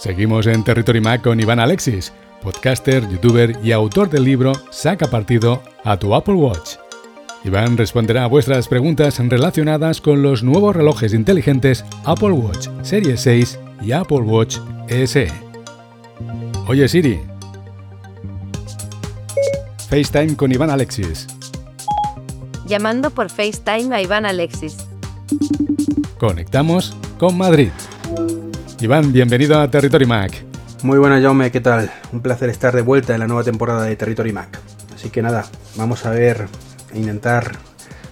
Seguimos en Territory Mac con Iván Alexis, podcaster, youtuber y autor del libro Saca partido a tu Apple Watch. Iván responderá a vuestras preguntas relacionadas con los nuevos relojes inteligentes Apple Watch Series 6 y Apple Watch SE. Oye Siri. FaceTime con Iván Alexis. Llamando por FaceTime a Iván Alexis. Conectamos con Madrid. Iván, bienvenido a Territory Mac. Muy buenas, Jaume, ¿qué tal? Un placer estar de vuelta en la nueva temporada de Territory Mac. Así que nada, vamos a ver e intentar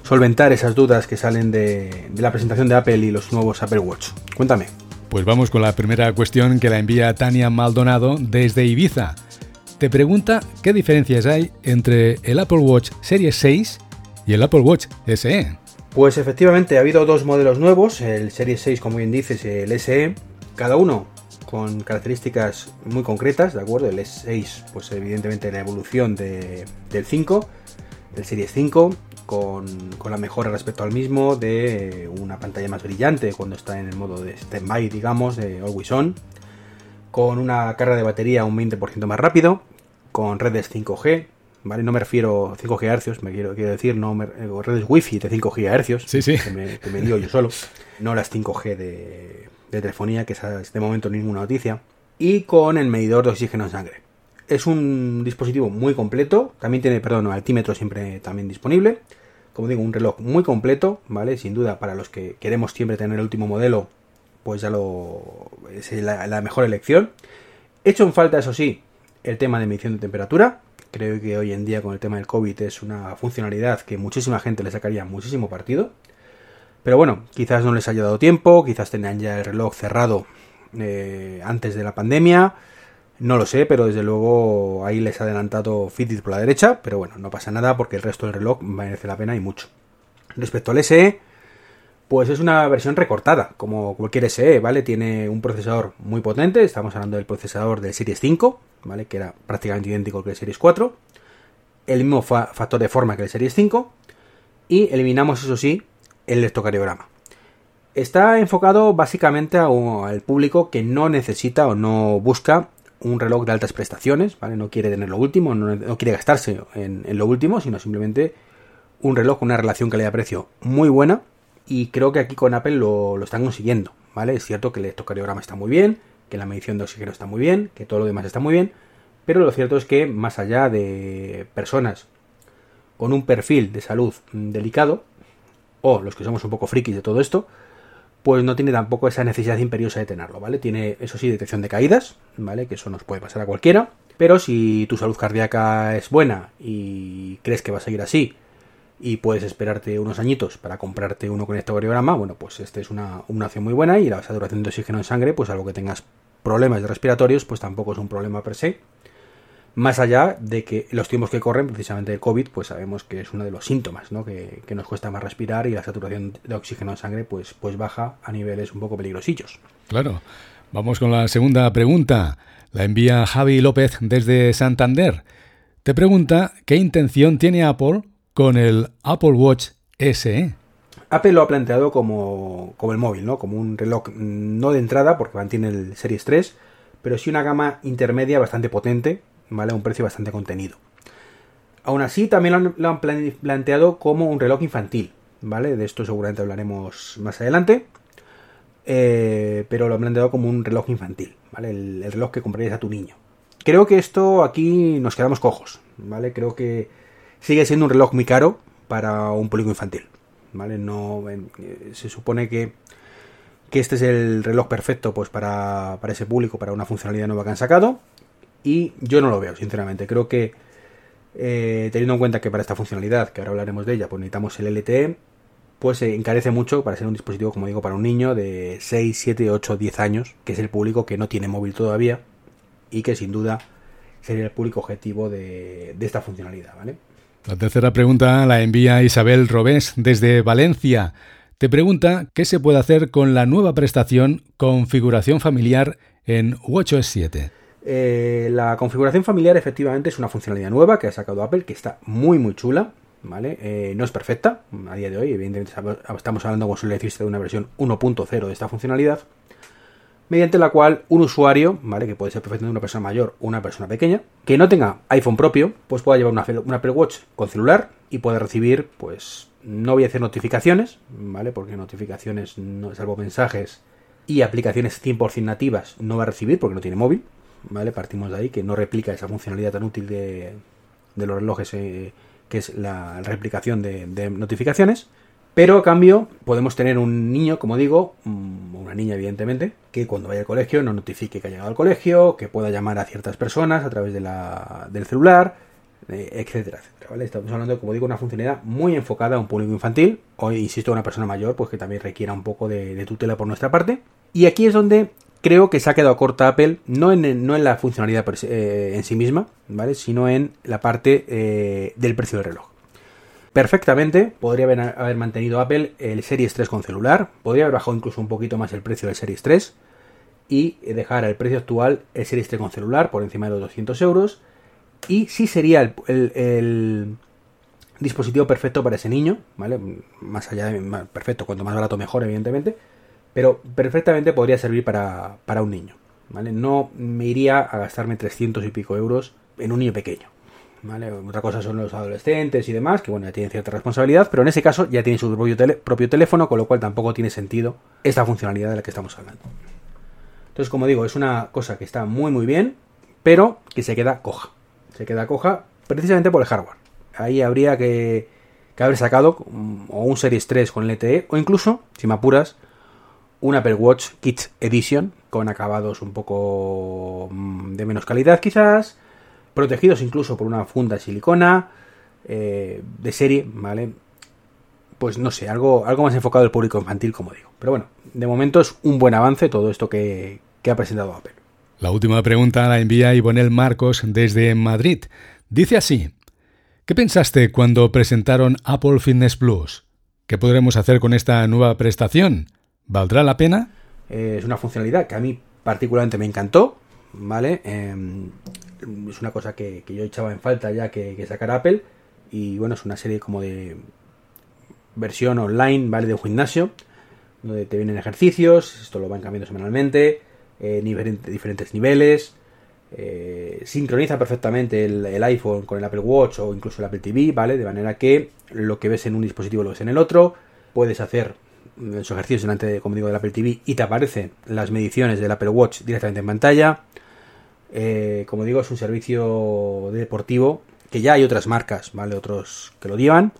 solventar esas dudas que salen de, de la presentación de Apple y los nuevos Apple Watch. Cuéntame. Pues vamos con la primera cuestión que la envía Tania Maldonado desde Ibiza. Te pregunta qué diferencias hay entre el Apple Watch Series 6 y el Apple Watch SE. Pues efectivamente ha habido dos modelos nuevos, el Series 6 como bien dices el SE, cada uno con características muy concretas, ¿de acuerdo? El S6, pues evidentemente la evolución de, del 5, el Series 5, con, con, la mejora respecto al mismo de una pantalla más brillante cuando está en el modo de standby, digamos, de Always On, con una carga de batería un 20% más rápido, con redes 5G, ¿vale? No me refiero a 5 GHz, me quiero, quiero decir, no me, redes Wi-Fi de 5 GHz, sí, sí. Que, me, que me lío yo solo, no las 5G de de telefonía, que es este momento ninguna noticia, y con el medidor de oxígeno en sangre. Es un dispositivo muy completo, también tiene, perdón, altímetro siempre también disponible. Como digo, un reloj muy completo, ¿vale? Sin duda, para los que queremos siempre tener el último modelo, pues ya lo es la, la mejor elección. Hecho en falta, eso sí, el tema de medición de temperatura. Creo que hoy en día con el tema del COVID es una funcionalidad que muchísima gente le sacaría muchísimo partido. Pero bueno, quizás no les haya dado tiempo, quizás tenían ya el reloj cerrado eh, antes de la pandemia. No lo sé, pero desde luego ahí les ha adelantado Fitbit por la derecha. Pero bueno, no pasa nada porque el resto del reloj merece la pena y mucho. Respecto al SE, pues es una versión recortada, como cualquier SE, ¿vale? Tiene un procesador muy potente, estamos hablando del procesador del Series 5, ¿vale? Que era prácticamente idéntico que el Series 4. El mismo fa factor de forma que el Series 5. Y eliminamos, eso sí, el electrocardiograma. Está enfocado básicamente al público que no necesita o no busca un reloj de altas prestaciones, ¿vale? No quiere tener lo último, no, quiere gastarse en, lo último, sino simplemente un reloj con una relación calidad-precio muy buena. Y creo que aquí con Apple lo, lo, están consiguiendo, ¿vale? Es cierto que el electrocardiograma está muy bien, que la medición de oxígeno está muy bien, que todo lo demás está muy bien, pero lo cierto es que más allá de personas con un perfil de salud delicado, o los que somos un poco frikis de todo esto, pues no tiene tampoco esa necesidad imperiosa de tenerlo, ¿vale? Tiene, eso sí, detección de caídas, ¿vale? Que eso nos puede pasar a cualquiera, pero si tu salud cardíaca es buena y crees que va a seguir así y puedes esperarte unos añitos para comprarte uno con electrocardiograma, bueno, pues esta es una, una opción muy buena y la saturación de oxígeno en sangre, pues algo que tengas problemas respiratorios, pues tampoco es un problema per se. Más allá de que los tiempos que corren, precisamente el COVID, pues sabemos que es uno de los síntomas, ¿no? Que, que, nos cuesta más respirar y la saturación de oxígeno en sangre pues, pues baja a niveles un poco peligrosillos. Claro. Vamos con la segunda pregunta. La envía Javi López desde Santander. Te pregunta qué intención tiene Apple con el Apple Watch SE. Apple lo ha planteado como, como el móvil, ¿no? Como un reloj no de entrada, porque mantiene el Series 3, pero sí una gama intermedia bastante potente, ¿vale? Un precio bastante contenido. Aún así, también lo han, planteado como un reloj infantil, ¿vale? De esto seguramente hablaremos más adelante. Eh, pero lo han planteado como un reloj infantil, ¿vale? El, el, reloj que comprarías a tu niño. Creo que esto aquí nos quedamos cojos, ¿vale? Creo que sigue siendo un reloj muy caro para un público infantil, ¿vale? No, eh, se supone que, que este es el reloj perfecto pues para, para ese público, para una funcionalidad nueva que han sacado. Y yo no lo veo, sinceramente. Creo que eh, teniendo en cuenta que para esta funcionalidad, que ahora hablaremos de ella, pues necesitamos el LTE, pues se encarece mucho para ser un dispositivo, como digo, para un niño de 6, 7, 8, 10 años, que es el público que no tiene móvil todavía y que sin duda sería el público objetivo de, esta funcionalidad. La tercera pregunta la envía Isabel Robés desde Valencia. Te pregunta qué se puede hacer con la nueva prestación configuración familiar en WatchOS 7. Eh, la configuración familiar efectivamente es una funcionalidad nueva que ha sacado Apple, que está muy muy chula, ¿vale? Eh, no es perfecta a día de hoy, evidentemente estamos hablando, como suele decirse, de una versión 1.0 de esta funcionalidad, mediante la cual un usuario, ¿vale? Que puede ser perfectamente una persona mayor o una persona pequeña, que no tenga iPhone propio, pues pueda llevar una, Apple Watch con celular y pueda recibir, pues, no voy a hacer notificaciones, ¿vale? Porque notificaciones, no, salvo mensajes y aplicaciones 100% nativas, no va a recibir porque no tiene móvil, ¿vale? Partimos de ahí, que no replica esa funcionalidad tan útil de, los relojes, eh, que es la replicación de, de notificaciones. Pero a cambio podemos tener un niño, como digo, mm, una niña evidentemente, que cuando vaya al colegio nos notifique que ha llegado al colegio, que pueda llamar a ciertas personas a través de la, del celular, eh, etcétera, etcétera. ¿vale? Estamos hablando, como digo, una funcionalidad muy enfocada a un público infantil, o insisto, a una persona mayor, pues que también requiera un poco de, tutela por nuestra parte. Y aquí es donde creo que se ha quedado corta Apple, no en, no en la funcionalidad eh, en sí misma, ¿vale? Sino en la parte eh, del precio del reloj. Perfectamente, podría haber, mantenido Apple el Series 3 con celular, podría haber bajado incluso un poquito más el precio del Series 3 y dejar al precio actual el Series 3 con celular por encima de los 200 euros. Y sí sería el, dispositivo perfecto para ese niño, ¿vale? Más allá de perfecto, cuanto más barato mejor, evidentemente, pero perfectamente podría servir para, para un niño, ¿vale? No me iría a gastarme 300 y pico euros en un niño pequeño. Otra cosa son los adolescentes y demás, que bueno, ya tienen cierta responsabilidad, pero en ese caso ya tienen su propio, teléfono, con lo cual tampoco tiene sentido esta funcionalidad de la que estamos hablando. Entonces, como digo, es una cosa que está muy muy bien, pero que se queda coja. Se queda coja precisamente por el hardware. Ahí habría que, haber sacado o un Series 3 con LTE, o incluso, si me apuras, un Apple Watch Kit Edition, con acabados un poco mm, de menos calidad quizás, protegidos incluso por una funda de silicona eh, de serie, ¿vale? Pues no sé, algo, algo más enfocado al público infantil, como digo. Pero bueno, de momento es un buen avance todo esto que, ha presentado Apple. La última pregunta la envía Ivonel Marcos desde Madrid. Dice así: ¿Qué pensaste cuando presentaron Apple Fitness Plus? ¿Qué podremos hacer con esta nueva prestación? ¿Valdrá la pena? Eh, es una funcionalidad que a mí particularmente me encantó, ¿vale? Em, es una cosa que, yo echaba en falta ya que, que sacara Apple. Y bueno, es una serie como de versión online, ¿vale? De un gimnasio, donde te vienen ejercicios, esto lo van cambiando semanalmente, eh, diferentes niveles, eh, sincroniza perfectamente el, iPhone con el Apple Watch o incluso el Apple TV, ¿vale? De manera que lo que ves en un dispositivo lo ves en el otro, puedes hacer los ejercicios delante, como digo, del Apple TV y te aparecen las mediciones del Apple Watch directamente en pantalla. Eh, como digo, es un servicio deportivo que ya hay otras marcas, ¿vale? Otros que lo llevan.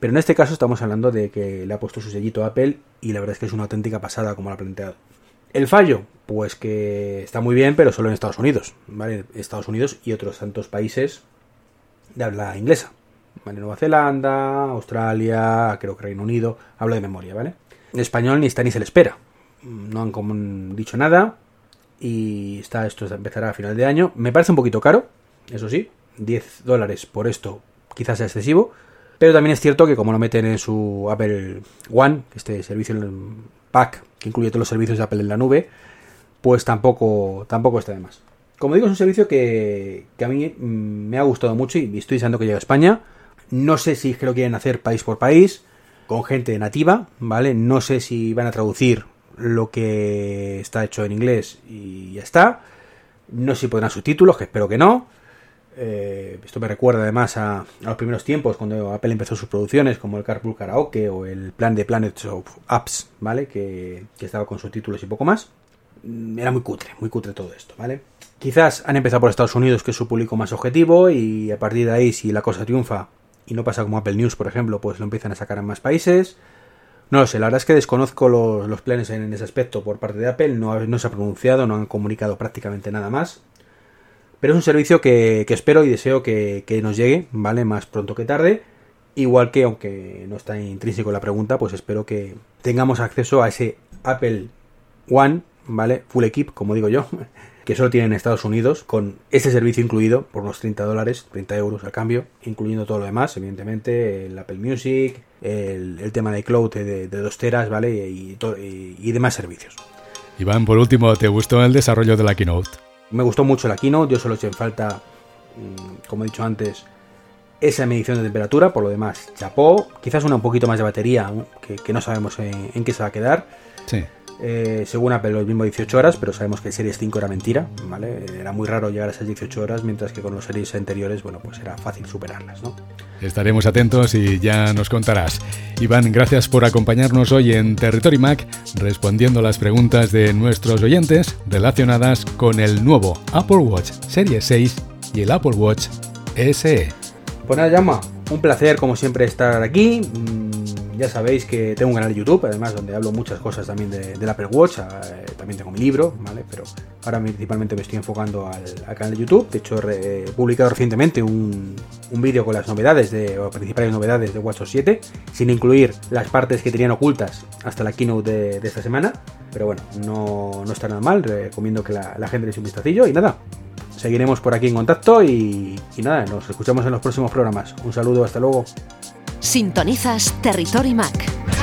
Pero en este caso estamos hablando de que le ha puesto su sellito a Apple y la verdad es que es una auténtica pasada como lo ha planteado. El fallo, pues que está muy bien, pero solo en Estados Unidos, ¿vale? Estados Unidos y otros tantos países de habla inglesa. ¿Vale? Nueva Zelanda, Australia, creo que Reino Unido, hablo de memoria, ¿vale? Español ni está ni se le espera. No han dicho nada, y está esto empezará a final de año. Me parece un poquito caro, eso sí, 10 dólares por esto quizás sea excesivo, pero también es cierto que como lo meten en su Apple One, este servicio en pack que incluye todos los servicios de Apple en la nube, pues tampoco, tampoco está de más. Como digo, es un servicio que, que a mí mm, me ha gustado mucho y estoy deseando que llegue a España. No sé si es que lo quieren hacer país por país, con gente nativa, ¿vale? No sé si van a traducir lo que está hecho en inglés y ya está. No sé si podrán subtítulos, que espero que no. Eh, esto me recuerda además a, los primeros tiempos cuando Apple empezó sus producciones, como el Carpool Karaoke o el plan de Planets of Apps, ¿vale? Que, que estaba con subtítulos y poco más. Mm, era muy cutre, muy cutre todo esto, ¿vale? Quizás han empezado por Estados Unidos, que es su público más objetivo, y a partir de ahí, si la cosa triunfa y no pasa como Apple News, por ejemplo, pues lo empiezan a sacar en más países. No lo sé, la verdad es que desconozco los, planes en ese aspecto por parte de Apple, no, no, se ha pronunciado, no han comunicado prácticamente nada más. Pero es un servicio que, espero y deseo que, nos llegue, ¿vale? Más pronto que tarde. Igual que, aunque no está intrínseco la pregunta, pues espero que tengamos acceso a ese Apple One, ¿vale? Full Equip, como digo yo, que solo tienen en Estados Unidos, con ese servicio incluido por unos 30 dólares, 30 euros al cambio, incluyendo todo lo demás, evidentemente, el Apple Music, el, tema de cloud de, de 2 teras, ¿vale? Y, y, demás servicios. Iván, por último, ¿te gustó el desarrollo de la keynote? Me gustó mucho la keynote, yo solo eché en falta, mm, como he dicho antes, esa medición de temperatura, por lo demás, chapó, quizás una un poquito más de batería, que, no sabemos en, qué se va a quedar. Sí. Eh, según Apple, los mismos 18 horas, pero sabemos que el Series 5 era mentira, ¿vale? Era muy raro llegar a esas 18 horas, mientras que con los series anteriores, bueno, pues era fácil superarlas, ¿no? Estaremos atentos y ya nos contarás. Iván, gracias por acompañarnos hoy en Territory Mac, respondiendo las preguntas de nuestros oyentes relacionadas con el nuevo Apple Watch Series 6 y el Apple Watch SE. Pues nada, llama, un placer como siempre estar aquí. Ya sabéis que tengo un canal de YouTube, además, donde hablo muchas cosas también del Apple Watch. Eh, también tengo mi libro, ¿vale? Pero ahora principalmente me estoy enfocando al, canal de YouTube. De hecho, he publicado recientemente un, vídeo con las novedades, de, o principales novedades de WatchOS 7, sin incluir las partes que tenían ocultas hasta la keynote de, esta semana. Pero bueno, no, no está nada mal. Recomiendo que la, la gente le eche un vistacillo. Y nada, seguiremos por aquí en contacto y, nada, nos escuchamos en los próximos programas. Un saludo, hasta luego. Sintonizas Territory Mac.